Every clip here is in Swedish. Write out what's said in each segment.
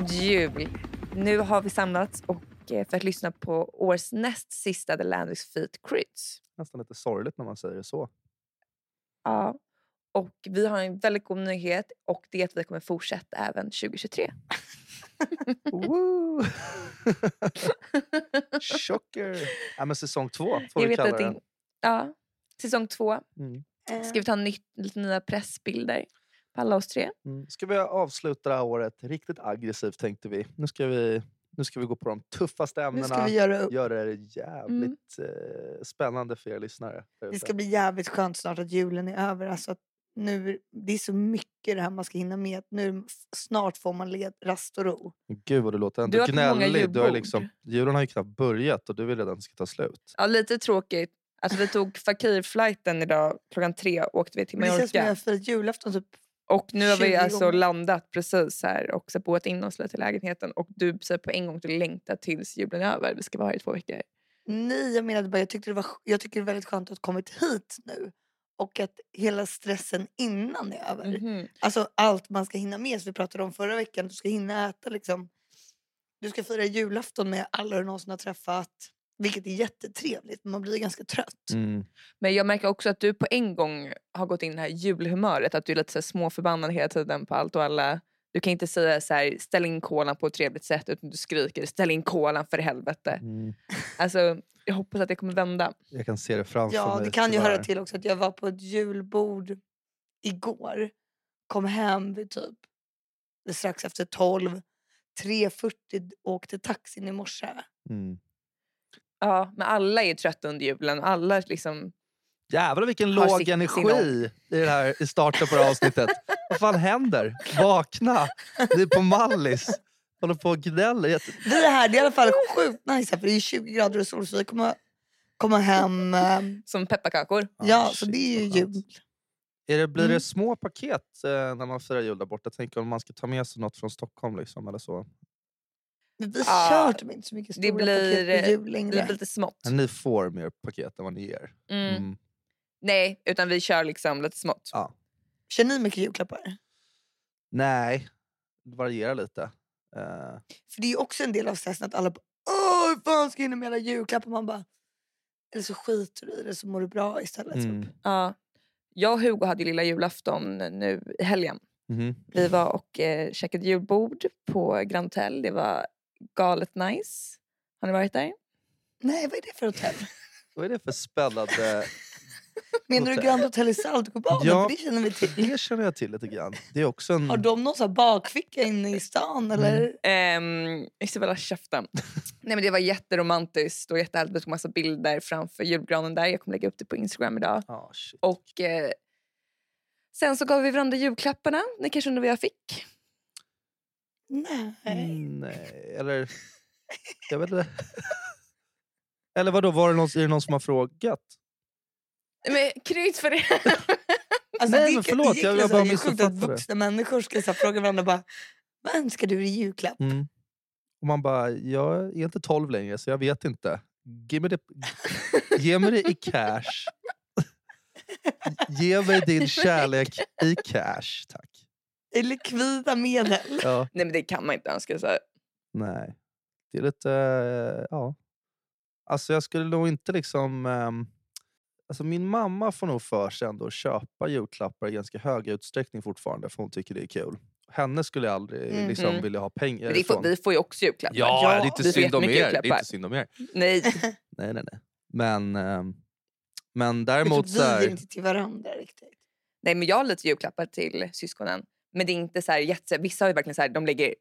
God jul! Nu har vi samlats och eh, för att lyssna på årets näst sista The Landis Feet Crits. Nästan lite sorgligt när man säger det så. Ja. Och vi har en väldigt god nyhet och det är att vi kommer fortsätta även 2023. Woo! Chocker! Ja, men säsong två får Jag vi kalla din, ja, säsong två. Mm. Ska vi ta nytt, lite nya pressbilder på alla oss tre? Mm. Ska vi avsluta det här året riktigt aggressivt tänkte vi. Nu ska vi, nu ska vi gå på de tuffaste nu ämnena. ska vi göra upp. Göra det jävligt eh, spännande för er lyssnare. Det ska bli jävligt skönt snart att julen är över. Alltså, att nu, det är så mycket det här man ska hinna med. att Nu, snart får man led, rast och ro. Gud vad du låter ändå Du har gnällig. Du har liksom, julen har ju knappt börjat och du vill redan att det ska ta slut. Ja, lite tråkigt. Alltså, vi tog Fakir-flighten idag klockan tre och åkte vi till Men det känns som att Mallorca. jag firat julafton typ Och nu har vi 20 alltså gånger. landat precis här och så boat in oss lite i lägenheten. Och du säger på en gång att du längtar tills julen är över. Vi ska vara här i två veckor. Nej, jag menade bara jag tyckte det var, jag tycker det är väldigt skönt att ha kommit hit nu. Och att hela stressen innan är över. Mhm. Alltså allt man ska hinna med. Så vi pratade om förra veckan. Du ska hinna äta liksom. Du ska fira julafton med alla du någonsin har träffat. Vilket är jättetrevligt. Men man blir ganska trött. Mm. Men jag märker också att du på en gång har gått in i det här julhumöret. Att du är lite så här småförbannad hela tiden på allt och alla. Du kan inte säga så här, ställ in kolan på ett trevligt sätt utan du skriker ställ in kolan för helvete. Mm. Alltså, jag hoppas att det kommer vända. Jag kan se det framför Ja, mig. det kan ju höra till också att jag var på ett julbord igår. Kom hem vid typ strax efter 12. 3.40 åkte taxin i morse. Mm. Ja, men alla är trötta under julen. Alla liksom, Jävlar vilken låg sitt- energi sin i, det här, i starten på det här avsnittet. Vad fan händer? Vakna! Du är på Mallis. Håller på och gnäller. Vi är här, det är i alla fall sjukt nice här, för det är 20 grader och sol så vi kommer komma hem. eh, som pepparkakor. Ja, Ah, så shit, det är ju jul. Är det, blir Mm. det små paket eh, när man firar jul där borta? Jag tänker om man ska ta med sig något från Stockholm liksom, eller så. Men vi Ja, kör typ inte så mycket det stora blir, paket på jul Det längre. blir lite smått. Men ni får mer paket än vad ni ger. Mm. Mm. Nej, utan vi kör liksom lite smått. Ja. Kör ni mycket julklappar? Nej, det varierar lite. Eh, För det är ju också en del av stressen att alla bara Åh, hur fan ska jag hinna med alla julklappar? Man bara Eller så skiter du i det så mår du bra istället. mm. Typ. Ja. Jag och Hugo hade ju lilla julafton nu i helgen. Mhm. Vi var och eh, käkade julbord på Grand Hotel. Det var galet nice. Har ni varit där? Nej, vad är det för hotell? Vad är det för spännande... Menar du. Grand Hotel i Saltsjöbaden? Ja. Det känner vi till. Det känner jag till lite grann. Det är också en... Har de någon sån här bakficka inne i stan? Eller? Um, Isabella käften. Nej, men det var jätteromantiskt och jättehärligt. Vi tog massa bilder framför julgranen där. Jag kommer lägga upp det på Instagram idag. Shit. Och eh, sen så gav vi varandra julklapparna. Ni kanske undrar vad jag fick? Nej. Mm, nej, eller... Jag vet inte. Eller vadå, var det någon, är det någon som har frågat? Men krydd för det. Alltså, Nej, det, men förlåt, egentligen jag- jag är bara det ju sjukt att missuppfattade. vuxna människor ska så fråga varandra bara Vad önskar du i julklapp? Mm. Och man bara, jag är inte 12 längre så jag vet inte. Ge mig det, ge mig det i cash. Ge mig din kärlek i cash, tack. I likvida medel. Ja, Nej men det kan man inte önska sig. nej. Det är lite, eh, ja. Alltså jag skulle nog inte liksom... ehm, Alltså min mamma får nog för sig ändå att köpa julklappar i ganska hög utsträckning fortfarande för hon tycker det är kul. Henne skulle jag aldrig Mhm. liksom vilja ha pengar Men det får, ifrån. vi får ju också julklappar. Ja, Ja, det är inte vi får synd om er. jättemycket Det är julklappar. inte synd om er. Nej, Nej, nej, nej. Men, ehm, men däremot typ, så vi ger här, inte till varandra riktigt. nej men jag har lite julklappar till syskonen. Men det är inte så här jätte... Vissa har ju verkligen så här, de lägger...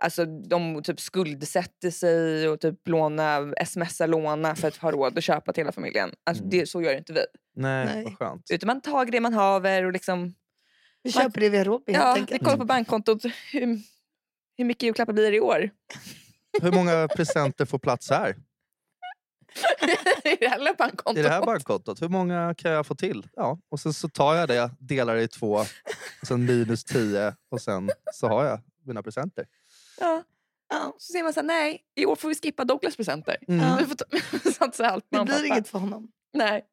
Alltså de typ skuldsätter sig och typ låna, smsar låna för att ha råd att köpa till hela familjen. Alltså Mm. det, så gör inte vi. nej, Nej. vad skönt. Utan man tar det man haver och liksom... Vi Man- köper det vi har råd med Ja, helt vi enkelt. kollar på bankkontot. Hur, hur mycket julklappar blir det i år? Hur många presenter får plats här? I det här bankkontot. I det här bankkontot? Hur många kan jag få till? Ja, och sen så tar jag det, delar det i två, och sen minus tio och sen så har jag mina presenter. Ja. Ja, Så säger man så här, nej, i år får vi skippa Douglas presenter. Mm. Ja. Vi får ta, allt det blir pappa. inget för honom. Nej.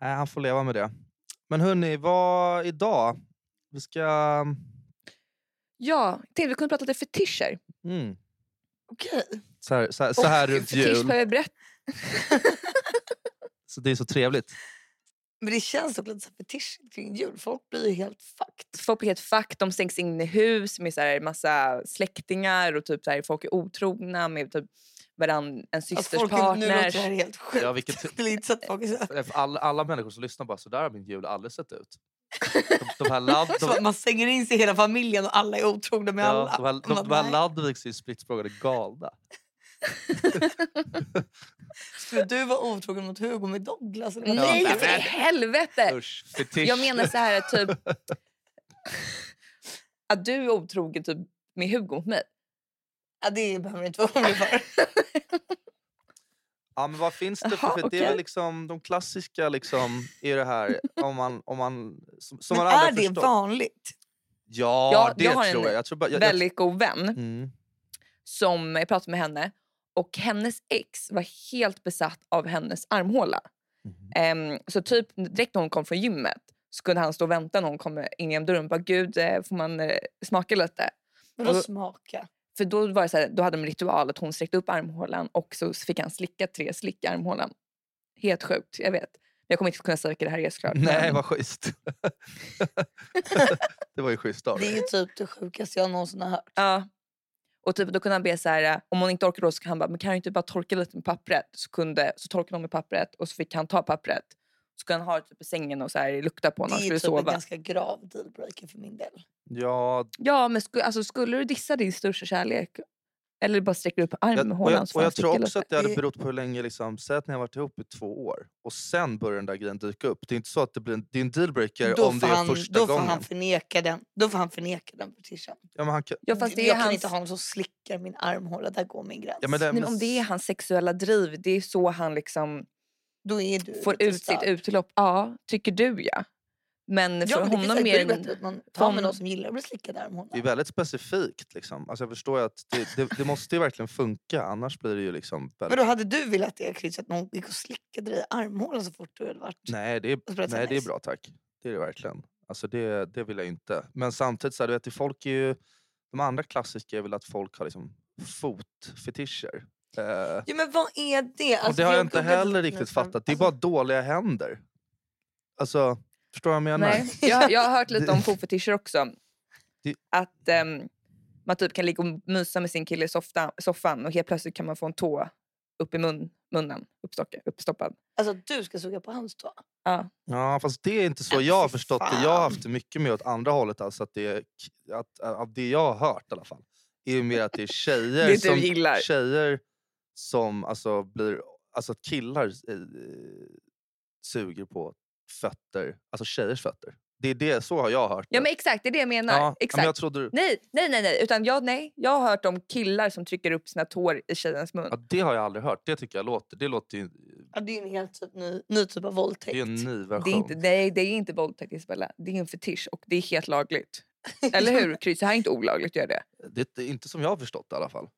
Nej, han får leva med det. Men hörni, vad idag? Vi ska... Ja, tänkte vi kunde prata lite fetischer. Mm. Okej. Så här, så här, så här runt Fetisch jul. behöver berätta. Så det är så trevligt. Men det känns också lite fetisch kring jul. Folk blir ju helt fucked. Folk blir helt fuck, de stängs in i hus med så här massa släktingar och typ så här, folk är otrogna med typ varann, en systers folk är, nu låter det här helt sjukt. Ja, vilket- Det är inte så att folk är så För Alla, alla människor som lyssnar bara, så där har min jul aldrig sett ut. De, de här ladd, de, man stänger in sig i hela familjen och alla är otrogna med alla. ja, de här, de, de här nej. Laddviks är ju spritt galna. Skulle du vara otrogen mot Hugo med Douglas? Eller Nej, för i helvete! Usch. Jag menar så här typ... Att du är otrogen typ med Hugo mot mig. Ja, det behöver du inte vara orolig för. Ja, men vad finns det för... Jaha, för Det är väl liksom de klassiska liksom, är det här om man, om man, som, som Men man är det förstår. vanligt? Ja, Ja, det jag tror jag. jag, tror bara, jag, Väldigt god vän. jag mm. som jag pratade med henne och hennes ex var helt besatt av hennes armhåla. Mhm. Ehm, så typ direkt när hon kom från gymmet så kunde han stå och vänta när hon kom in genom dörren och bara gud eh, får man eh, smaka lite? Vadå smaka? För då var det så här, då hade de en ritual att hon sträckte upp armhålan och så fick han slicka tre slick i armhålan. Helt sjukt, jag vet. Jag kommer inte kunna vilka det här är såklart. Nej, men- vad schysst. det var ju schysst av Det är typ det sjukaste jag någonsin har hört. Ja. Och typ, då kunde han be så här, om hon inte orkar då så kan han bara, men kan du inte bara torka lite med pappret? Så, kunde, så torkade hon med pappret och så fick han ta pappret. Så kunde han ha det typ i sängen och så här, lukta på när Det är typ en sova. ganska grav dealbreaker för min del. Ja, Ja, men sku, alltså, skulle du dissa din största kärlek? Eller bara sträcka upp jag, och armhålan jag, och jag tror också att det hade berott på hur länge, liksom, säg att ni har varit ihop i två år och sen börjar den där grejen dyka upp. Det är inte så att det blir en, det är en dealbreaker om det är han, första då får gången. han förneka den. Då får han förneka den. Ja, men han kan, Ja, fast det är jag kan hans... inte ha någon som slickar min armhåla. Där går min gräns. ja, men det, Nej, men om det är hans sexuella driv, det är så han liksom Då är du får ut sitt utlopp. Ja, tycker du ja. Men för Ja, men det honom mer... säkert bättre att man tar med honom- någon som gillar att bli slickad i armhålan. det är väldigt specifikt. Liksom. Alltså, jag förstår ju att det, det, det måste ju verkligen funka, annars blir det ju liksom... Men Väldigt... då hade du velat det Chris, att någon gick och slickade dig i armhålan så fort du hade varit... Nej, det är, Och spelat nej, det är bra tack. Det är det verkligen. Alltså, det, det vill jag inte. Men samtidigt, så här, du vet, folk är ju... De andra klassiska är väl att folk har liksom fotfetischer. Eh, Ja, men vad är det? och Alltså, det har jag jag inte heller riktigt nästan. fattat. Det är Alltså, bara dåliga händer. Alltså, förstår du vad jag menar? Nej, jag, jag har hört lite om fotfetischer också. Det- Att ehm, man typ kan ligga och mysa med sin kille i softa, soffan och helt plötsligt kan man få en tå upp i mun, munnen, uppstocka, uppstoppad. Alltså att du ska suga på hans tå? Ja. Ja, fast det är inte så Äh, jag har förstått det. Jag har haft det mycket mer åt andra hållet. Alltså att det att, av det jag har hört i alla fall. Är ju mer att det är tjejer Det som, gillar. tjejer som alltså blir... Alltså att killar eh, suger på fötter. Alltså tjejers fötter. Det är det, så har jag hört ja det. men exakt, det är det jag menar. ja, ja, exakt. men jag trodde... Nej, nej, nej, nej. Utan jag, nej. jag har hört om killar som trycker upp sina tår i tjejens mun. Ja, det har jag aldrig hört. Det tycker jag låter... Det låter ju... Ja, det är en helt typ ny, ny typ av våldtäkt. Det är en ny version. Det är inte, nej, det är inte våldtäkt Isabella. Det är en fetisch och det är helt lagligt. Eller hur? Kryss, det här är inte olagligt att göra det. Det är inte som jag har förstått det i alla fall.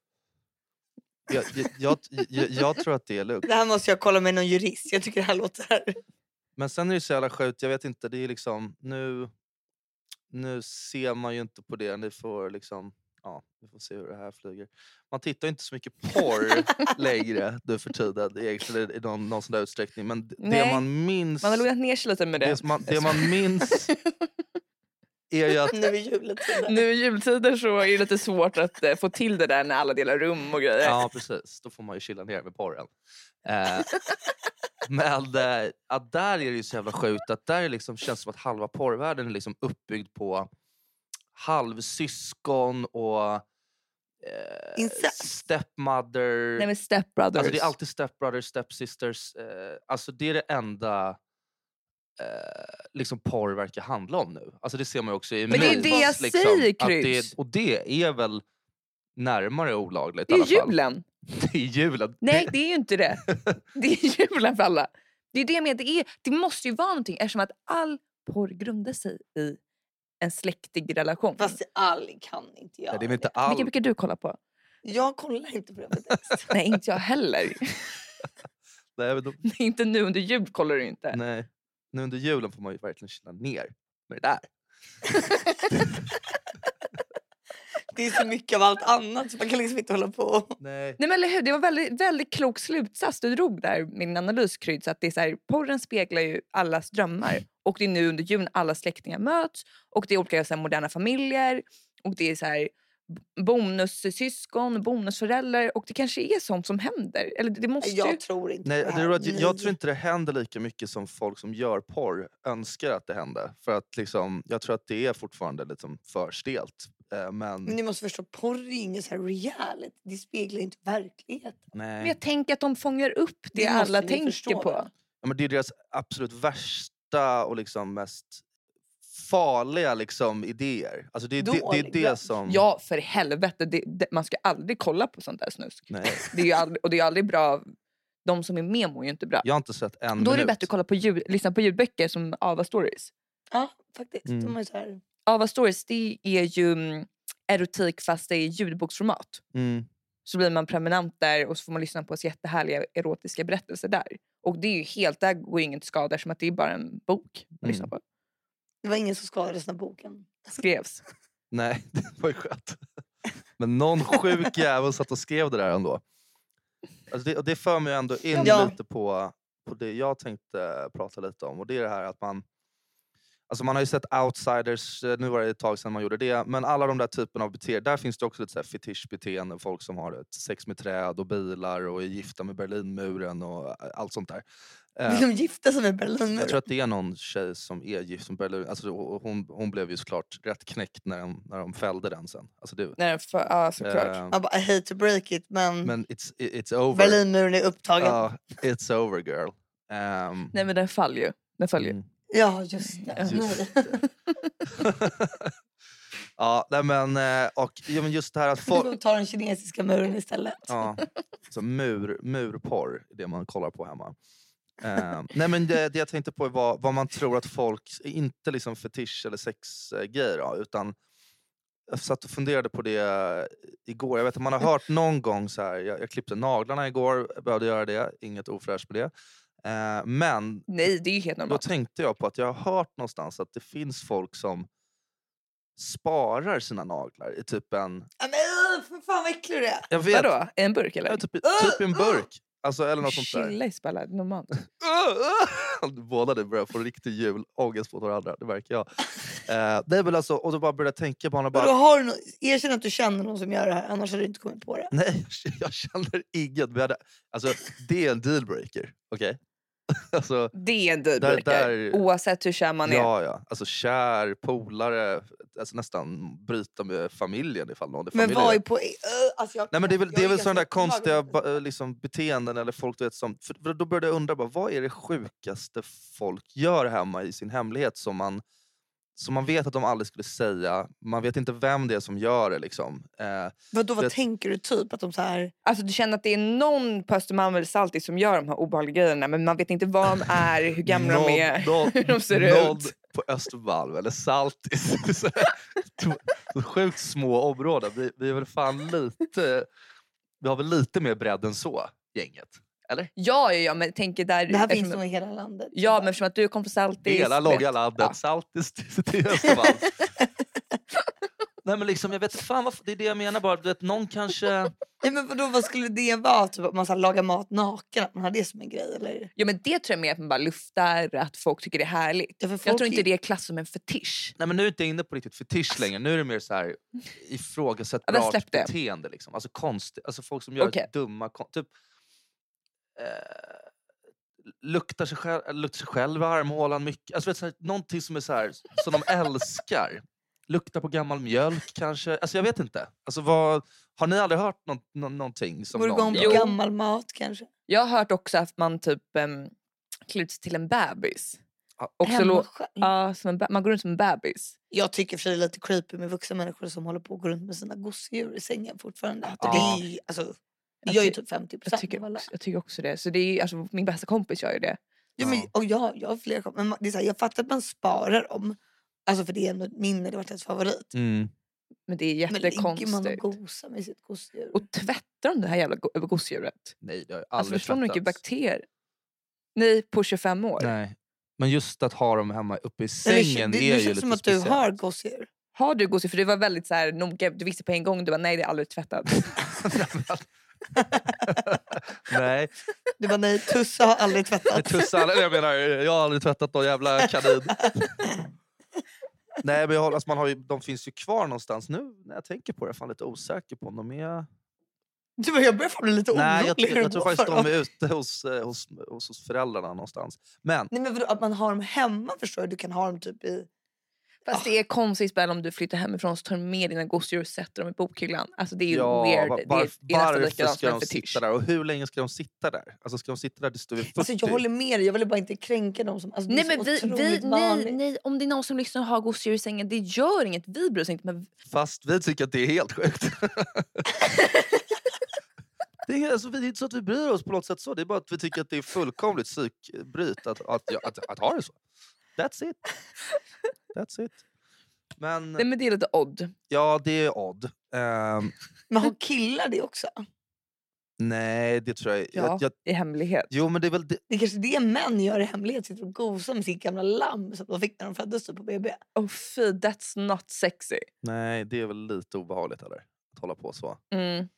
Jag, jag, jag, jag, jag tror att det är lugnt. Det här måste jag kolla med någon jurist. Jag tycker det här låter... Men sen är det så jävla sjukt, jag vet inte, det är liksom nu, nu ser man ju inte på det. Ni får liksom, ja, vi får se hur det här flyger. Man tittar inte så mycket porr längre nu för tiden egentligen i någon, någon sån där utsträckning. Men det Nej, man minns, Man har lugnat ner sig lite med det. det, man, det man minns är ju att Nu är juletid. Nu i jultider så är det lite svårt att eh, få till det där när alla delar rum och grejer. Ja, precis. Då får man ju chilla ner med porren. Eh, men eh, att där är det ju så jävla sjukt att där är liksom, känns det som att halva porrvärlden är liksom uppbyggd på halvsyskon och eh, Incest. stepmother. Nej men stepbrothers. Alltså det är alltid stepbrothers, stepsisters. Eh, alltså det är det enda eh, liksom porr verkar handla om nu. Alltså det ser man ju också i Men det är det jag liksom, säger, att det, Kryds. Och det är väl närmare olagligt det i är alla fall. julen. Det är julen. Nej det är ju inte det. Det är julen för alla. Det är det jag menar. Det, är, det måste ju vara någonting eftersom att all porr grundar sig i en släktig relation. Fast all kan inte göra Nej, det är väl inte all... Vilka brukar du kolla på? Jag kollar inte på det. Nej inte jag heller. Nej, men. Nej, inte nu under jul kollar du inte. Nej. Nu under julen får man ju verkligen chilla ner med det där. Det är så mycket av allt annat så man kan liksom inte hålla på. Nej. Nej, men eller hur? Det var väldigt, väldigt klok slutsats du drog där, min analys Kryds, att det är så här, porren speglar ju allas drömmar. Och det är nu under julen alla släktingar möts och det är olika så här, moderna familjer och det är så här bonussyskon, bonusföräldrar och det kanske är sånt som händer. Eller det måste ju... Jag tror inte Nej, det jag, jag tror inte det händer lika mycket som folk som gör porr önskar att det händer. För att liksom, jag tror att det är fortfarande liksom för stelt. Eh, Men, Men ni måste förstå, porr är så här reality. Det speglar inte verkligheten. Men nej. jag tänker att de fångar upp det, Det alla tänker förstå på. väl? Ja, men det är deras absolut värsta och liksom mest farliga liksom, idéer. Alltså det, är det, det är det som... Ja, för helvete. Det, det, man ska aldrig kolla på sånt där snusk. Nej, Det är ju aldrig, och det är aldrig bra. De som är med mår ju inte bra. jag har inte sett en Då är det minut. bättre att kolla på ljud, lyssna på ljudböcker som Ava Stories. Ja, faktiskt. Mm. De är så här, Ava Stories det är ju mm, erotik fast det är ljudboksformat. Mm. Så blir man prenumerant där och så får man lyssna på jättehärliga erotiska berättelser där. Och det är ju helt, där går ju ingen till skada som att det är bara en bok man lyssnar Mm. på. det var ingen som skadades när boken... Skrevs. Nej, det var ju skönt. Men någon sjuk jävel satt och skrev det där ändå. Alltså det, och det för mig ändå in Ja. lite på, på det jag tänkte prata lite om. Och det är det här att man... Alltså man har ju sett outsiders, eh, nu var det ett tag sedan man gjorde det, men alla de där typerna av beteenden, där finns det också lite fetischbeteenden. Folk som har ett sex med träd och bilar och är gifta med Berlinmuren och eh, allt sånt där. Eh, Vill de gifta sig med jag Berlinmuren? tror att det är någon tjej som är gift med Berlin. Alltså, hon, hon blev ju såklart rätt knäckt när de, när de fällde den sen. Alltså det, Nej, för, ja, såklart. eh, Man bara, I hate to break it men, men it's, it's over. Berlinmuren är upptagen. Ja, it's over girl. Ehm, Nej men den faller ju. Den faller ju. mm. Ja, just det. Just ja, nej men, eh, och ja, men just det här att Du folk... får ta den kinesiska muren istället. Ja, så mur, murporr är det man kollar på hemma. Eh, nej men det, det jag tänkte på var vad man tror att folk, inte liksom fetisch eller sexgrejer då, utan jag satt och funderade på det igår. Jag vet att man har hört någon gång så här, jag, jag klippte naglarna igår, behövde göra det, inget ofräscht med det. Eh, men Nej det är helt då normalt. tänkte jag på att jag har hört någonstans att det finns folk som sparar sina naglar i typ en... Ja, men, uh, för fan vad äcklig du är. Jag vet, Vadå? En burk eller? Ja, typ, i- typ i en burk. Alltså, eller något sånt där. Chilla i spalla, normalt. Båda ni börjar få riktig julångest mot varandra, det märker jag. Eh, det är väl alltså, och då bara började jag tänka på honom. Och då Bara, har du nå- erkänn att du känner någon som gör det här, annars hade du inte kommit på det. nej, jag känner inget. Men jag hade, alltså, det är en dealbreaker. Okej? alltså, Det är en dealbreaker. där- Oavsett hur kär man är. ja, ja. Alltså kär, polare, alltså, nästan bryta med familjen ifall någon är Men familj. vad är på... Uh, alltså jag, Nej, men det är väl, det är väl sådana där konstiga liksom, beteenden eller folk du vet som... För för då började jag undra, bara, vad är det sjukaste folk gör hemma i sin hemlighet som man, som man vet att de aldrig skulle säga. Man vet inte vem det är som gör det. Liksom. Eh, Vadå, vad det- tänker du typ? Att de så här... Alltså du känner att det är någon på Östermalm eller Saltis som gör de här obehagliga grejerna men man vet inte vad de är, hur gamla någon, de är, hur de ser någon ut. på Östermalm eller Saltis. Så så Sjukt små områden. Vi, vi är väl fan lite... Vi har väl lite mer bredd än så, gänget. Eller? Ja, ja, ja, men jag tänker där... Det här finns nog i hela landet. Ja, men eftersom att du kom från Saltis. Hela långa landet, Ja. Saltis till, till Östermalm. Nej men liksom, jag vet fan vad, det är det jag menar bara. Du vet, någon kanske... Nej, men vadå, vad skulle det vara? Typ att man så här, lagar mat naken? Att man har det som en grej? Eller? Ja, men det tror jag mer att man bara luftar, att folk tycker det är härligt. Ja, Jag tror inte är- det är klass som en fetisch. Nej men nu är jag inte inne på riktigt fetisch längre. Nu är det mer så här Ja, ifrågasättbart det. beteende. Liksom. Alltså konst, alltså folk som gör Okej. dumma... Typ, eh, luktar, sig själv, eller luktar sig själv i armhålan mycket. Alltså, vet, så här, någonting som är så här, som de älskar. Luktar på gammal mjölk kanske. Alltså jag vet inte. Alltså, vad, har ni aldrig hört nå, nå, någonting som Går någon igång på gammal mat kanske? Jag har hört också att man typ um, klär sig till en bebis. Ja, Och så Hemma lå- själv? ja, som en be- man går runt som en bebis. Jag tycker för det är lite creepy med vuxna människor som håller på att gå runt med sina gosedjur i sängen fortfarande. Ja. Det, är, alltså, Jag gör ju ty- typ 50 Jag procent tycker, alla. också, jag tycker också det. Så det är, alltså, min bästa kompis gör ju det. Ja, men, och jag, jag har flera kom- men ma- det är så här, Jag fattar att man sparar dem. Alltså för det är ändå ett minne, det har varit ens favorit. Mm. Men det är Men ligger man och jättekonstigt. gosar med sitt gosedjur? Och tvättar de det här jävla go- gosedjuret? Nej, det har jag Alltså aldrig du hur mycket tvättats. bakterier? Nej, på 25 år. Nej. Men just att ha dem hemma uppe i Eller, sängen det, är det ju känns lite som att speciellt. du har gosedjur. Har du gosig? För du var väldigt så här, noga. Du visste på en gång. Du var nej det är aldrig tvättat. Nej, Du bara nej, Tusse har aldrig tvättat. tussar, jag menar, jag har aldrig tvättat någon jävla kanin. Nej, men jag alltså man har ju, de finns ju kvar någonstans. Nu när jag tänker på det är jag fan lite osäker på om de är... Du jag börjar få bli lite orolig. Nej, jag, jag, det jag tror faktiskt de är ute hos, eh, hos, hos, hos föräldrarna någonstans. Men Nej, men vadå, att man har dem hemma förstår du. Du kan ha dem typ i... Fast det är konstigt väl om du flyttar hemifrån så tar du med dina gosedjur och sätter dem i bokhyllan. Alltså det är ju ja, weird. va- det är, var, det är varför ska en de sitta där? Och hur länge ska de sitta där? Alltså ska de sitta där tills du är 40? Alltså, jag håller med dig, jag vill bara inte kränka dem. Som, alltså, Nej, men vi, vi, nej, nej, om det är någon som lyssnar och har gosedjur i sängen, det gör inget. Vi bryr oss inte. Men Fast vi tycker att det är helt sjukt. det, är, alltså, vi- det är inte så att vi bryr oss på något sätt så. Det är bara att vi tycker att det är fullkomligt psykbryt att, att, att, att, ha det så. That's it. That's it. Men nej, men det är lite odd. ja, det är odd. Ehm, Men har killar det också? nej, det tror jag, Ja, jag, jag... i hemlighet. Jo, men det är väl det. Det är kanske det män gör i hemlighet. Sitter och gosar med sitt gamla lamm som de fick när de föddes på BB. Oh fy, that's not sexy. Nej, det är väl lite obehagligt eller? Att hålla på så. Mm.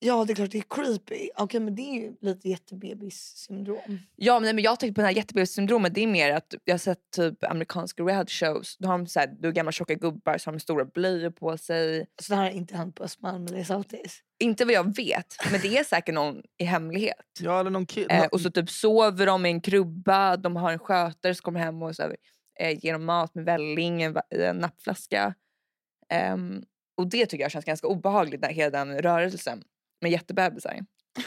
Ja, det är klart det är creepy. Okej, men det är ju lite jättebebis-syndrom. Ja, men, nej, men jag tänkte på det här jättebebissyndromet. Det är mer att jag har sett typ amerikanska reality shows. Då har de så här, då är gamla tjocka gubbar som har stora blöjor på sig. Så det här har inte hänt på Östermalm eller i Southeast. Inte vad jag vet, men det är säkert någon i hemlighet. Ja, eller någon kille. Eh, och så typ sover de i en krubba, de har en skötare som kommer hem och så här, eh, ger dem mat med välling, en, va- en nappflaska. Ehm, och det tycker jag känns ganska obehagligt, där, hela den rörelsen. Med jättebebisar.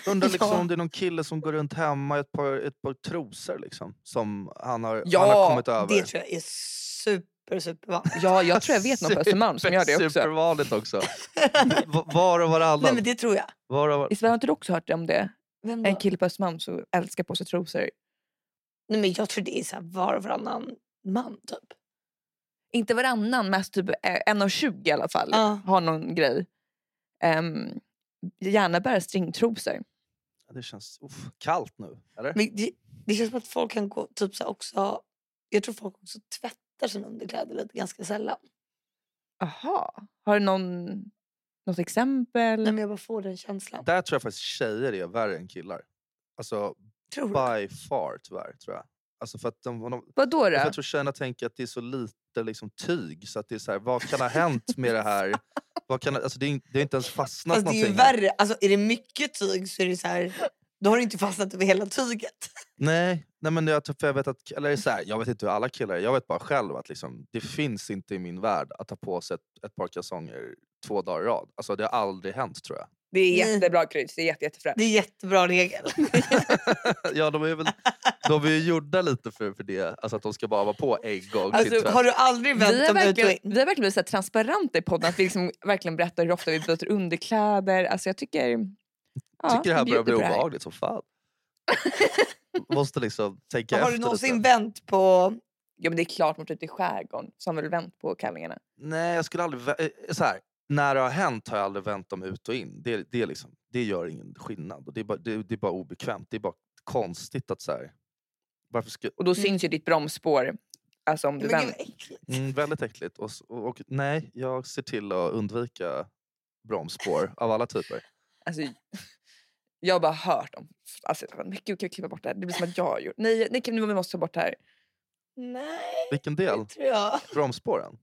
Undrar liksom Ja. om det är någon kille som går runt hemma i ett par, ett par trosor liksom, som han har, han Ja, har kommit över. Det tror jag är super, super vanligt. Ja, jag tror jag vet någon på Östermalm som gör det Super- också. Supervanligt också. Var och varannan. Nej, men det tror jag. Var och var... Isabel, har inte du också hört om det? En kille på Östermalm som älskar på sig trosor. Nej, men jag tror det är så här var och varannan man typ. Inte varannan, mest typ eh, en av 20 i alla fall. Ja. Har någon grej. Um, gärna bära stringtrosor. Det känns uff, kallt nu. Eller? Men det, det känns som att folk kan gå typ så också. Jag tror folk också tvättar sina underkläder lite ganska sällan. Aha. Har du någon, något exempel? Nej, men jag bara får den känslan. Där tror jag faktiskt tjejer är värre än killar. Alltså Tror du? by far tyvärr tror jag. Alltså för att de, de, Vadå då? jag tror tjejerna tänker att det är så lite liksom, tyg så att det är så här, vad kan ha hänt med det här? Vad kan, alltså, det, är, det har inte ens fastnat Fast det är någonting. värre. Alltså, är det mycket tyg så är det så här. Då har det inte fastnat över hela tyget. Nej, nej men jag, för jag vet att, eller så här, jag vet inte hur alla killar är, jag vet bara själv att liksom, det finns inte i min värld att ta på sig ett, ett par kalsonger två dagar i rad. Alltså det har aldrig hänt tror jag. Det är Nej. jättebra kryss. Det är jätte, jättefräscht. Det är jättebra regel. ja, de är väl de är ju gjorda lite för, för det, alltså att de ska bara vara på en gång. Alltså, har du aldrig Vi vänt har dem ut och verkligen, in? vi har verkligen blivit så transparenta i podden. Att vi liksom verkligen berättar hur ofta vi byter underkläder. Alltså jag tycker... Ja, tycker det här vi börjar bli obehagligt som fan. Måste liksom tänka Har efter du lite. någonsin vänt på... Ja, men det är klart man ute i skärgården som väl vänt på kallingarna. Nej, jag skulle aldrig... eh, Så här, när det har hänt har jag aldrig vänt dem ut och in. Det, det, är liksom, det gör ingen skillnad. Och det, är bara, det, det är bara obekvämt. Det är bara konstigt att så här, varför ska, Och då Mm. syns ju ditt bromsspår. Alltså om du Men vänder. äckligt. mm, Väldigt äckligt. Och, och, och nej, jag ser till att undvika bromsspår av alla typer. Alltså, jag har bara hört om... Alltså, men gud, kan vi klippa bort det här? Det blir som att jag har gjort... Nej, nej vi måste ta bort det här. Nej, Vilken del? det tror jag. Bromsspåren?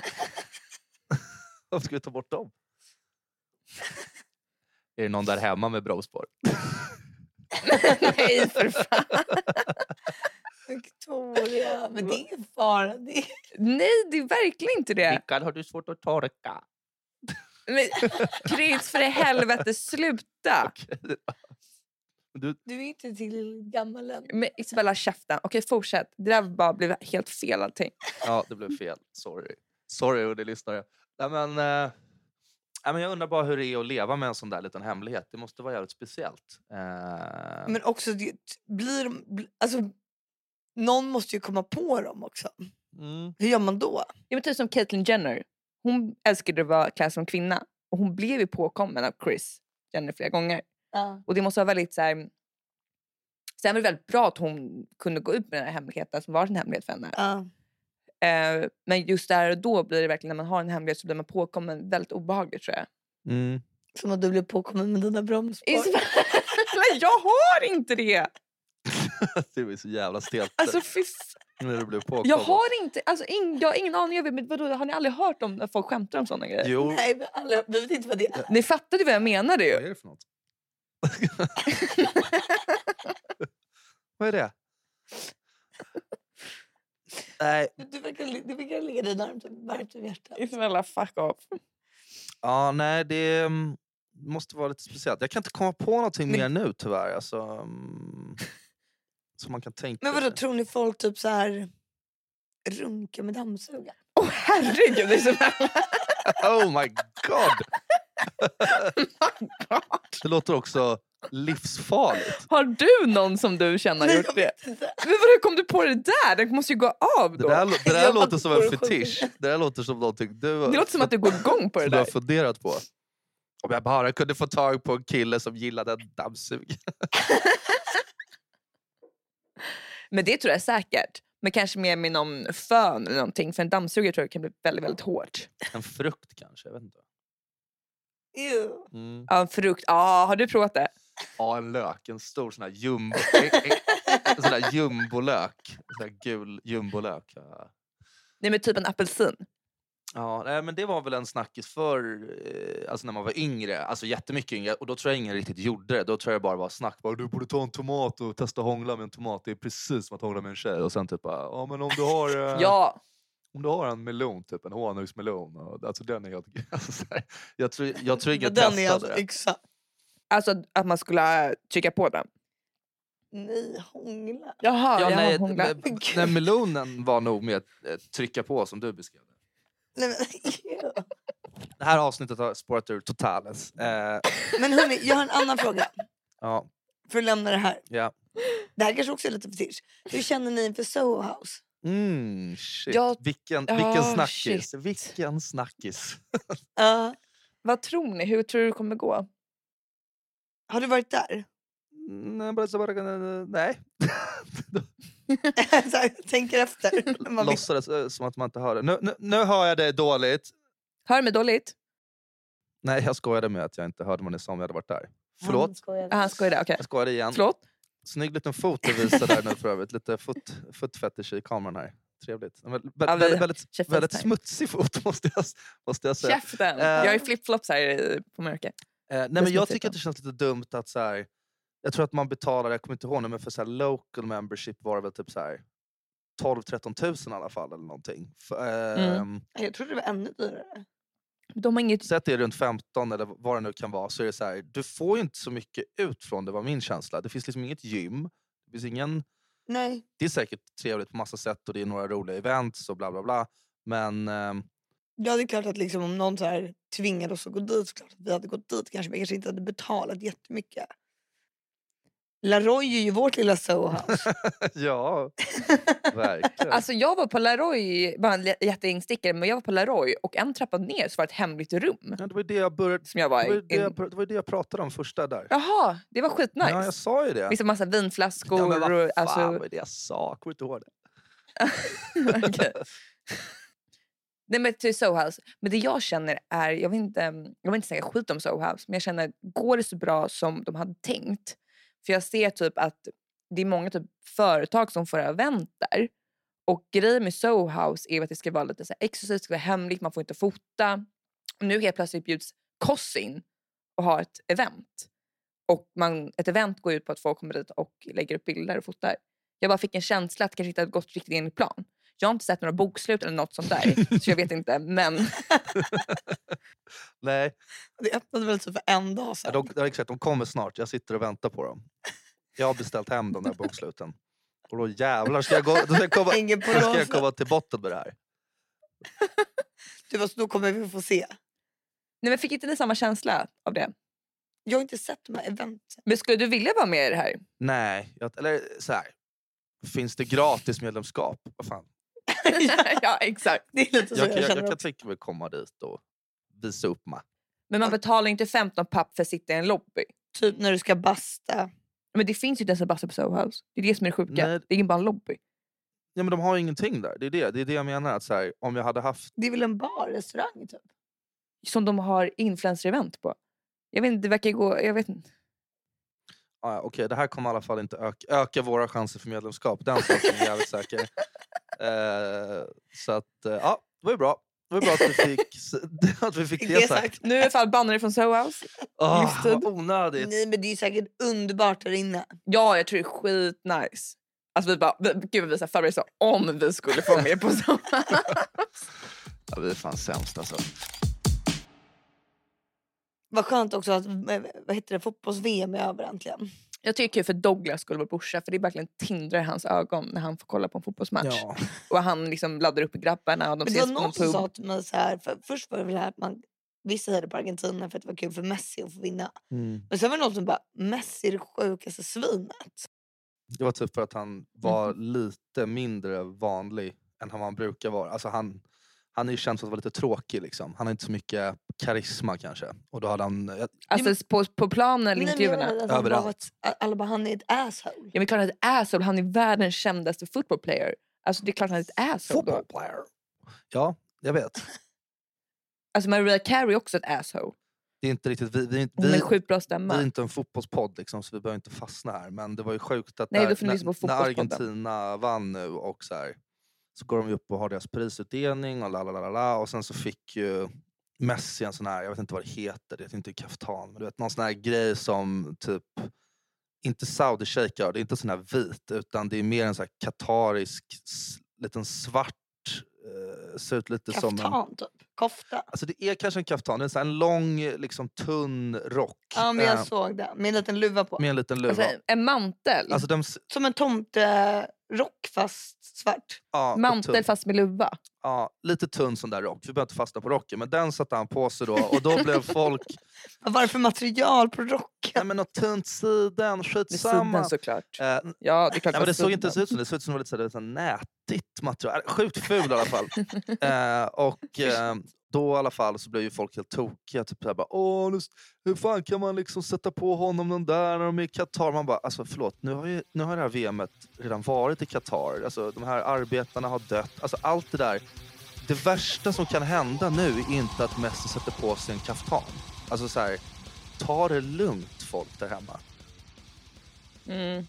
Varför ska vi ta bort dem? Är det någon där hemma med bromsspår? nej, för fan. Victoria, men det är ingen fara. Det är... Nej, det är verkligen inte det. Rickard, har du svårt att torka? Men, Chris, för i helvete, sluta! Du, Du är inte tillräckligt gammal än. Men Isabella, käften. Okej, fortsätt. Det där bara blev helt fel allting. ja, det blev fel. Sorry. Sorry, och det lyssnare. Nej, men, eh, nej, men jag undrar bara hur det är att leva med en sån där liten hemlighet. Det måste vara jävligt speciellt. Eh, Men också, det, blir alltså, någon måste ju komma på dem också. mm, Hur gör man då? Jag vet typ som Caitlyn Jenner. Hon älskade att vara klädd som kvinna. Och hon blev ju påkommen av Chris Jenner flera gånger. Och det måste vara väldigt så här... Sen var det väldigt bra att hon kunde gå ut med den här hemligheten som var en hemlighet för henne. Ja. Eh, men just där och då blir det verkligen när man har en hemlighet så blir man påkommen väldigt obehagligt tror jag. Mm. Som att du blev påkommen med dina bromsspår. Jag har inte det! du är så jävla stelt Alltså, när du blev påkommen. jag har inte, alltså, ing, jag har ingen aning. Jag vet, men vadå, har ni aldrig hört om när folk skämtar om sådana grejer? Jo, Nej, men alla, vi vet inte vad det är. Ni fattade vad jag menade ju. vad är det för något? vad är det? Nej, Du verkar, verkar ligga dig varmt, om hjärtat. Isabella, fuck off. ja, nej det mm, måste vara lite speciellt. Jag kan inte komma på någonting Men- mer nu tyvärr. Alltså, mm, som man kan tänka Men vadå, sig. tror ni folk typ så här runkar med dammsugare? Åh herregud Isabella! Oh my god! det låter också livsfarligt. Har du någon som du känner har gjort det? Men vadå, kom du på det där? Den måste ju gå av Det då. där, det där låter som en det fetisch. Det där låter som någonting du, Det låter som att du går igång på det som du har där. funderat på. Om jag bara kunde få tag på en kille som gillade en dammsugare. Men det tror jag säkert. Men kanske mer med någon fön eller någonting. För en dammsugare tror jag kan bli väldigt, väldigt hårt. En frukt kanske, jag vet inte. Mm. Ja, en frukt. Ja, har du provat det? Ja, en lök. En stor sån här jumbo... en, en, en sån här jumbolök. En sån här gul jumbolök. Nej men typ en apelsin. Ja, nej, men det var väl en snackis för eh, alltså när man var yngre, alltså jättemycket yngre. Och då tror jag ingen riktigt gjorde det. Då tror jag bara var snack. Bara, du borde ta en tomat och testa hångla med en tomat. Det är precis som att hångla med en tjej. Och sen typ ja men om du har, eh, Ja. om du har en melon, typ en honungsmelon. Alltså den är helt... Alltså, jag, tror, jag tror ingen testade det. yxa. Alltså att man skulle trycka på den. Nej, hångla. Jaha, Ja, jag nej, men- nej, melonen var nog med att trycka på som du beskrev det. Nej, men. Det här avsnittet har spårat ur totales. Eh, men hörni, jag har en annan fråga. ja, För att lämna det här. ja. Det här kanske också är lite fetisch. Hur känner ni inför Soho House? Mm, shit. Jag- vilken, vilken snackis. shit. Vilken snackis. Ja. Vad tror ni? Hur tror du det kommer gå? Har du varit där? Nej, bara, så bara, nej. så här, tänker efter. Man vill- Låtsades eh, som att man inte hör det. Nu, nu, nu hör jag det dåligt. Hör du mig dåligt? Nej, jag skojade med att jag inte hörde vad ni sa om jag hade varit där. Han Förlåt. Ah, han skojade, okej. Jag skojade igen. Förlåt? Snygg liten fot du visar där nu för övrigt. Lite fot, footfetish i kameran här. Trevligt. En Väldigt, Ja, vi- väldigt, väldigt, Käften väldigt smutsig fot måste jag, måste jag säga. Käften! Eh. Jag har ju flipflops här på Mörka. Eh, nej, men jag tycker att det känns lite dumt att så här, jag tror att man betalar, jag kommer inte ihåg nu, men för så här, local membership var det väl typ så här 12-13 tusen i alla fall eller någonting. För, Mm. ehm, Jag trodde det var ännu dyrare. De har inget... Säg att det är runt 15 eller vad det nu kan vara, så är det så här, du får ju inte så mycket ut från det var min känsla. Det finns liksom inget gym, det finns ingen Nej. det är säkert trevligt på massa sätt och det är några roliga events och bla bla bla. Men ehm, Ja, det är klart att liksom, om någon så här tvingade oss att gå dit så klart att vi hade gått dit kanske vi kanske inte hade betalat jättemycket. Laroy är ju vårt lilla Soho House. ja, verkligen. Alltså jag var på Laroy, bara en jätteinstickare, men jag var på Laroy och en trappa ner så var det ett hemligt rum. ja, det var ju det jag började Som jag var det var, det jag, det var det jag pratade om första där. Jaha, det var skitnice. Ja, jag sa ju det. Liksom massa vinflaskor. Ja, men vad fan och, alltså, vad är det jag sa? Jag kommer inte ihåg det. Nej men till Sohouse. Men det jag känner är, jag vill inte, mm, jag vill inte säga skit om Sohouse. Men jag känner, går det så bra som de hade tänkt? För jag ser typ att det är många typ företag som får event där. Och grejen med Sohouse är att det ska vara lite så här exklusivt, det ska vara hemligt, man får inte fota. Och nu helt plötsligt bjuds Koss in och har ett event. Och man, ett event går ut på att folk kommer dit och lägger upp bilder och fotar. Jag bara fick en känsla att det kanske inte hade gått riktigt enligt plan. Jag har inte sett några bokslut eller något sånt där, så jag vet inte. Men Nej, Det öppnade väl typ för en dag ja, sedan. de, ja, exakt, de kommer snart. Jag sitter och väntar på dem. Jag har beställt hem de där boksluten. Och då jävlar ska jag, gå, då ska jag, komma, på då ska jag komma till botten med det här. Du, alltså, då kommer vi få se. Nej, men fick inte ni samma känsla av det? Jag har inte sett de här eventen. Men skulle du vilja vara med i det här? Nej, jag, eller så här. Finns det gratis medlemskap? Vad fan? ja, exakt. Det är lite så Jag, jag, kan- jag, känner jag kan tänka mig komma dit och visa upp mig. Men man betalar inte 15 papp för att sitta i en lobby. Typ när du ska basta. Men det finns ju inte ens en basta på Soho House. Det är det som är det sjuka. Nej. Det är ingen bara en lobby. Ja, men de har ju ingenting där. Det är det, det, är det jag menar. Att så här, om jag hade haft... Det är väl en bar, restaurang typ? Som de har influencer-event på. Jag vet inte, det verkar gå... Jag vet inte. Ah, Okej, det här kommer i alla fall inte öka, öka våra chanser för medlemskap. Den saken är jag jävligt säker. Eh, så att, eh, ja, det var ju bra. Det var bra att vi fick, att vi fick det Det sagt. Nu är fall bannade från Soho House. Oh, vad onödigt. Nej men det är säkert underbart där inne. Ja, jag tror det är skitnice. Alltså vi bara, gud vi här förberedde oss om vi skulle få med på Soho House. Ja, vi är fan sämst alltså. Vad skönt också att eh, vad heter det, fotbolls-VM är över äntligen. Jag tycker för Douglas skulle vara brorsa för det är verkligen tindrar i hans ögon när han får kolla på en fotbollsmatch. Ja. Och han liksom laddar upp grabbarna och de ses på som pub. sa till mig så här, för först var det väl här att man Vissa hade på Argentina för att det var kul för Messi att få vinna. Mm. Men sen var det någon som bara, Messi är det sjukaste svinet. Det var typ för att han var lite mindre vanlig än han brukar vara. Alltså han, han är ju känd för att vara lite tråkig. Liksom. Han har inte så mycket karisma kanske. Och då hade han... jag- Alltså på, på planen eller Nej, men jag intervjuerna. han Överallt. ett- Alla bara, han är ett asshole. Ja men klart att det är asshole, han är världens kändaste football player. Alltså det är klart att han är ett asshole då. player. Ja, jag vet. Alltså Mariah Carey är också ett asshole. Det är inte riktigt... Vi, vi, är inte- vi, en sjukt bra vi är inte en fotbollspodd liksom, så vi behöver inte fastna här. Men det var ju sjukt att Nej, där, när, när. Argentina vann nu och så här, så går de upp och har deras prisutdelning och la la la la, la och sen så fick ju Messi en sån här, jag vet inte vad det heter, det heter inte kaftan, men du vet någon sån här grej som typ inte saudi shejkar, det är inte sån här vit utan det är mer en sån här katarisk liten svart, eh, ser ut lite kaftan, som en Kaftan typ. Kofta. Alltså det är kanske en kaftan, det är en, sån lång liksom, tunn rock Ja men jag eh, såg det. Med en liten luva på. med en liten luva. Alltså, en mantel. Alltså den, s- Som en tomterock fast svart. ja, mantel fast med luva. Ja, lite tunn sån där rock. Vi behöver inte fasta på rocken. Men den satte han på sig då och då blev folk... Vad var det för material på rocken? Nej men något tunt siden, Med skitsamma. sidan såklart. Eh, Ja, det är klart nej, men det såg inte ens ut som det. Det såg ut som det var lite så här, nätigt material. Sjukt ful i alla fall. eh, och eh, då i alla fall så blev ju folk helt tokiga. Typ såhär, bara, Åh, nu, hur fan kan man liksom sätta på honom den där när de är i Qatar? Man bara, alltså förlåt, nu har, ju, nu har det här VMet redan varit i Qatar. Alltså, de här arbetarna har dött. Alltså allt det där. Det värsta som kan hända nu är inte att Messi sätter på sig en kaftan. Alltså så här, ta det lugnt folk där hemma. Mm.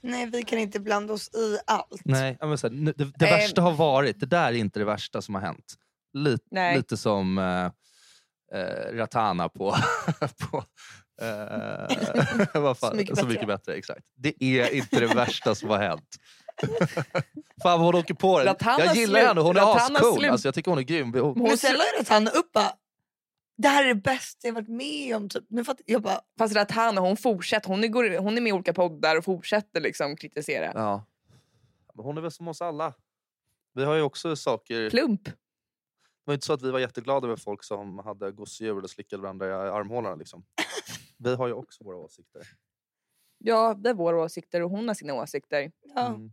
Nej vi kan inte blanda oss i allt. Nej, menar så här, nu- det, det Eh, värsta har varit. Det där är inte det värsta som har hänt. Lite, lite som eh, eh, Ratana på... på eh, vad fan, Så mycket så mycket bättre. Exakt. Det är inte det värsta som har hänt. Fan vad hon åker på det. Ratana Jag gillar henne, hon är Ratana ascool. Alltså, jag tycker hon är grym. Hon, Men la ju han upp bara, det här är det bästa jag varit med om. Typ. Nu fattar, jag bara, Fast Ratana hon fortsätter, hon är, hon är med i olika poddar och fortsätter liksom kritisera. ja. Men hon är väl som oss alla. Vi har ju också saker... Plump. Det var inte så att vi var jätteglada över folk som hade gosedjur och slickade varandra i armhålorna. Liksom. Vi har ju också våra åsikter. Ja, det är våra åsikter och hon har sina åsikter. ja. Mm.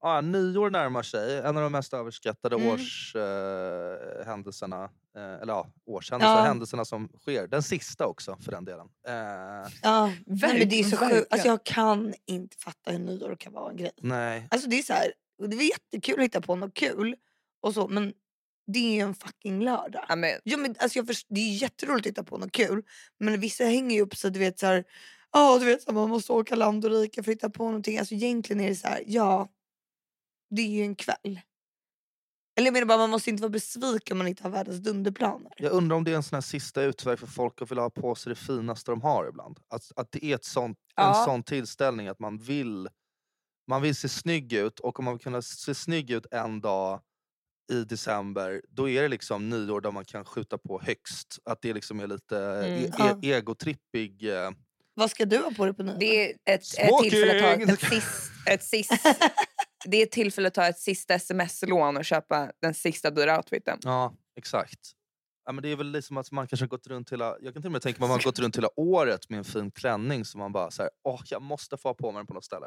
Ja, nyår närmar sig. En av de mest överskattade Mm. årshändelserna. Eh, eller ja, årshändelser. Ja. Händelserna som sker. Den sista också för den delen. Eh, ja. Nej, men det är så Verkligen. sjukt. Alltså, jag kan inte fatta hur nyår kan vara en grej. nej. Alltså det är så här, det var jättekul att hitta på något kul och så men det är ju en fucking lördag. Ja, men, Ja, men, alltså, jag först, det är jätteroligt att hitta på något kul men vissa hänger ju upp sig du vet så här, ja du vet så här, man måste åka land och rike för att hitta på någonting. Alltså egentligen är det så här, ja det är ju en kväll. Eller jag menar bara man måste inte vara besviken om man inte har världens dunderplaner. Jag undrar om det är en sån här sista utväg för folk att vilja ha på sig det finaste de har ibland. Att, att det är ett sånt, en Ja. sån tillställning att man vill, man vill se snygg ut och om man vill kunna se snygg ut en dag i december, då är det liksom nyår där man kan skjuta på högst. Att det liksom är lite Mm. e- Ja. e- egotrippig. Eh, Vad ska du ha på dig på nyår? det är ett, ett tillfälle att ta Smoking! ett, sist, ett sist... Det är tillfälle att ta ett sista sms-lån och köpa den sista dyra outfiten. Ja, exakt. Ja, men det är väl liksom att man kanske har gått runt hela, jag kan till och med tänka mig att man har gått runt hela året med en fin klänning som man bara så här, åh jag måste få ha på mig den på något ställe.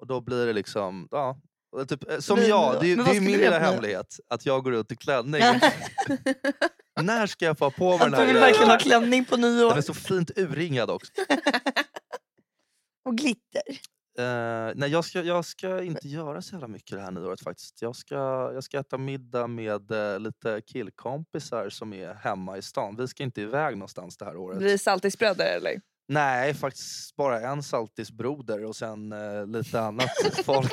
Och då blir det liksom, ja. Typ, eh, som jag, det, det är min lilla hemlighet. Att jag går runt i klänning. När ska jag få på mig den Att här du vill verkligen ha klänning på Den är nyår så fint urringad också. och glitter. Eh, nej, jag ska, jag ska inte göra så jävla mycket det här nyåret faktiskt. Jag ska, jag ska äta middag med eh, lite killkompisar som är hemma i stan. Vi ska inte iväg någonstans det här året. Blir det saltisbröder eller? Nej, faktiskt bara en saltisbroder och sen eh, lite annat folk.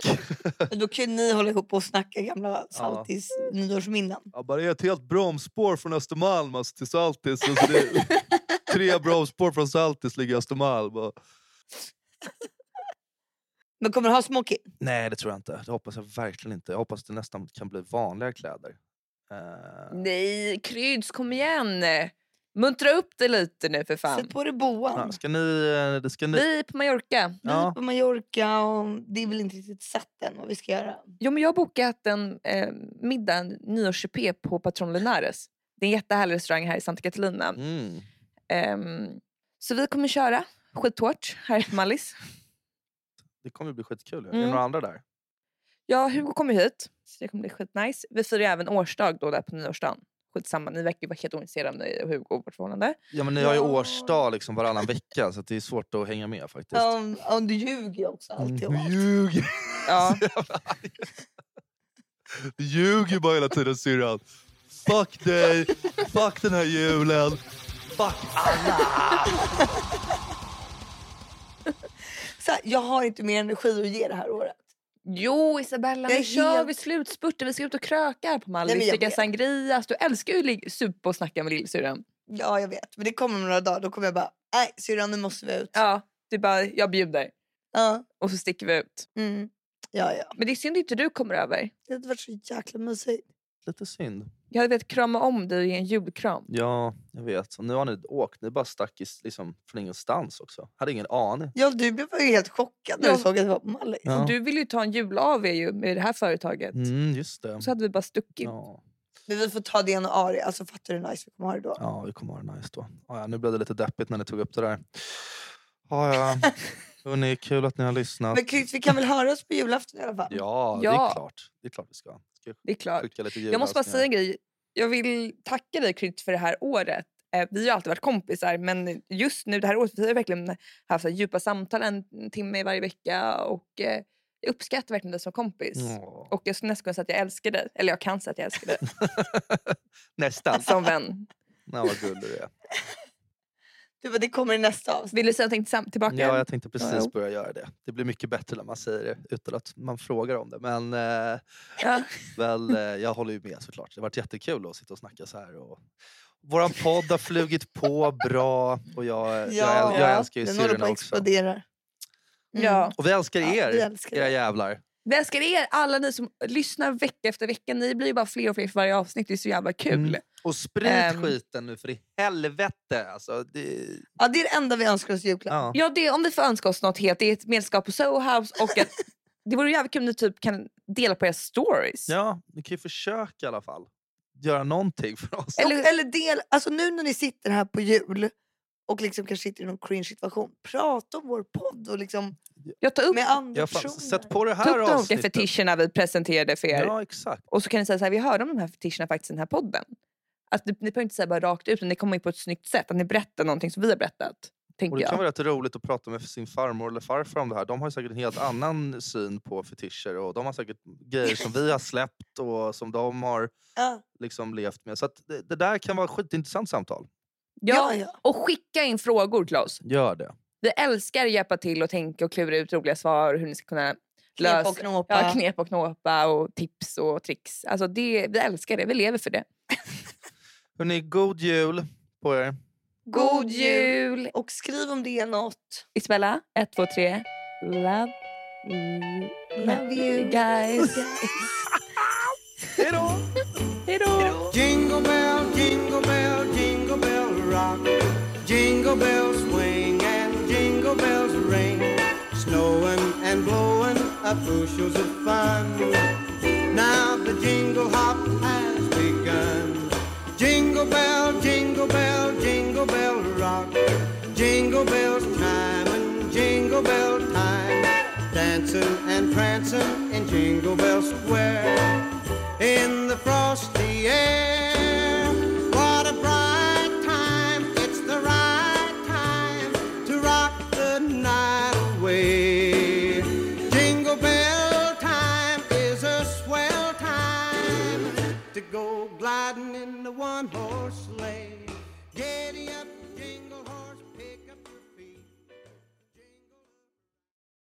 Då kan ju ni hålla ihop och snacka gamla Saltis nyårsminnen. Ja, bara ett helt bromsspår från Östermalm alltså, till Saltis. Alltså, det, tre bromsspår från Saltis ligger i Östermalm. Och... Men kommer du ha smoking? Nej, det tror jag inte. Det hoppas jag verkligen inte. Jag hoppas det nästan kan bli vanliga kläder. Eh, Nej, Kryds kom igen! Muntra upp det lite nu för fan. Sätt på dig boan. ja, ska ni... eh, det Ska ni Vi är på Mallorca. Vi Ja. är på Mallorca och det är väl inte riktigt satt än vad vi ska göra. Jo, men jag har bokat en eh, middag, en nyårschipé på Patron Linares. Det är en jättehärlig restaurang här i Santa Catalina. mm. Ehm, så vi kommer köra skithårt här på Mallis. Det kommer bli skitkul. ju. Är det Mm. några andra där? Ja, Hugo kommer hit. Så det kommer bli skitnice. Vi firar ju även årsdag då där på nyårsdagen. Skitsamma, ni verkar ju vara helt ointresserade av mig och Hugo och vårt förhållande. Ja, men ni har ju Ja. årsdag liksom varannan vecka så att det är svårt att hänga med faktiskt. Ja, ja, du ljuger ju också alltid. Mm. Du ljuger! Ja. Du ljuger bara hela tiden syrran. Fuck dig, fuck den här julen, fuck alla! Här, jag har inte mer energi att ge det här året. Jo Isabella, nu kör helt- vi slutspurten. Vi ska ut och kröka här på Mallis. Nej, dricka sangrias. Du älskar ju att ligga- supa och snacka med lillsyrran. Ja, jag vet. Men det kommer om några dagar. Då kommer jag bara, nej syrran nu måste vi ut. Ja, du bara, jag bjuder. Ja. Och så sticker vi ut. Mm. Ja, ja. Men det är synd att inte du kommer över. Det hade varit så jäkla mysigt. Lite synd. Jag hade velat krama om dig i en julkram. Ja, jag vet. Och nu har ni åkt. Ni bara stack i, liksom, från ingenstans också. Hade ingen aning. Ja, du blev ju helt chockad när Ja. du såg att det var på Mallis. Ja. Du ville ju ta en jul-AW ju med det här företaget. Mm, just det. Så hade vi bara stuckit. Ja. Men vi får ta det i januari. Alltså fattar du hur nice vi kommer ha det då? ja, vi kommer ha det nice då. Ja, ja, nu blev det lite deppigt när ni tog upp det där. Ja, ja. Hörrni, kul att ni har lyssnat. Men Chris, vi kan väl höras på julafton i alla fall? Ja, det Ja. är klart. Det är klart vi ska. ska Det är klart. Jag måste bara säga en grej. Jag vill tacka dig Krydd för det här året. Eh, Vi har alltid varit kompisar men just nu det här året vi har verkligen haft så här djupa samtal en timme varje vecka och eh, jag uppskattar verkligen dig som kompis. Ja. Och jag skulle nästan kunna säga att jag älskar dig. Eller jag kan säga att jag älskar dig Nästan. som vän. Ja, vad gullig du är. Du bara, det kommer i nästa avsnitt. Vill du säga någonting tillbaka? Ja, jag tänkte precis Ja. börja göra det. Det blir mycket bättre när man säger det utan att man frågar om det. Men eh, Ja. väl, eh, jag håller ju med såklart. Det har varit jättekul att sitta och snacka så här. Och våran podd har flugit på bra och jag, jag, jag, jag älskar ju den håller på syrrorna att också. explodera. Mm. Ja. Och vi älskar Ja, er, vi älskar era er. jävlar. Vi älskar er, alla ni som lyssnar vecka efter vecka. Ni blir ju bara fler och fler för varje avsnitt. Det är så jävla kul. Mm. Och sprid Ehm. skiten nu för i helvete. Alltså, det, Ja, det är det enda vi önskar oss i julklapp. ja. Ja, det, om vi får önska oss något helt, det är ett medlemskap på Soho House och att det vore jävligt kul om ni typ kan dela på era stories. ja, ni kan ju försöka i alla fall. Göra någonting för oss. Eller, eller del, alltså nu när ni sitter här på jul och liksom kanske sitter i någon cringe situation. Prata om vår podd och liksom Jag tar upp, med andra Ja, fan, personer. sätt på det ta upp här de olika fetischerna vi presenterade för er. Ja, exakt. Och så kan ni säga så här, vi hörde om de här fetischerna faktiskt i den här podden. Att ni, ni behöver inte säga bara rakt ut, utan ni kommer in på ett snyggt sätt. Att ni berättar någonting som vi har berättat. Och det kan jag. vara rätt roligt att prata med sin farmor eller farfar om det här. De har ju säkert en helt annan syn på fetischer och de har säkert grejer som vi har släppt och som de har Ja. liksom levt med. Så att det, det där kan vara ett skitintressant samtal. Ja, Ja, ja. och skicka in frågor till oss. Gör det. Vi älskar att hjälpa till och tänka och klura ut roliga svar och hur ni ska kunna Knep lösa och knåpa. Ja, knep och knåpa och tips och tricks. Alltså det, vi älskar det, vi lever för det. Hörrni, god jul på er. God jul! Och skriv om det är något. Isabella, ett, två, tre. Love you. Love you. guys. Hej då! Hej då! Jingle bell, jingle bell, jingle bell rock. Jingle bells swing and jingle bells ring. Snowing and blowing up bushels of fun. Now the jingle hop has begun. Jingle bell, jingle bell, jingle bell rock. Jingle bells chime and jingle bell time. Dancing and prancing in Jingle Bell Square in the frosty air.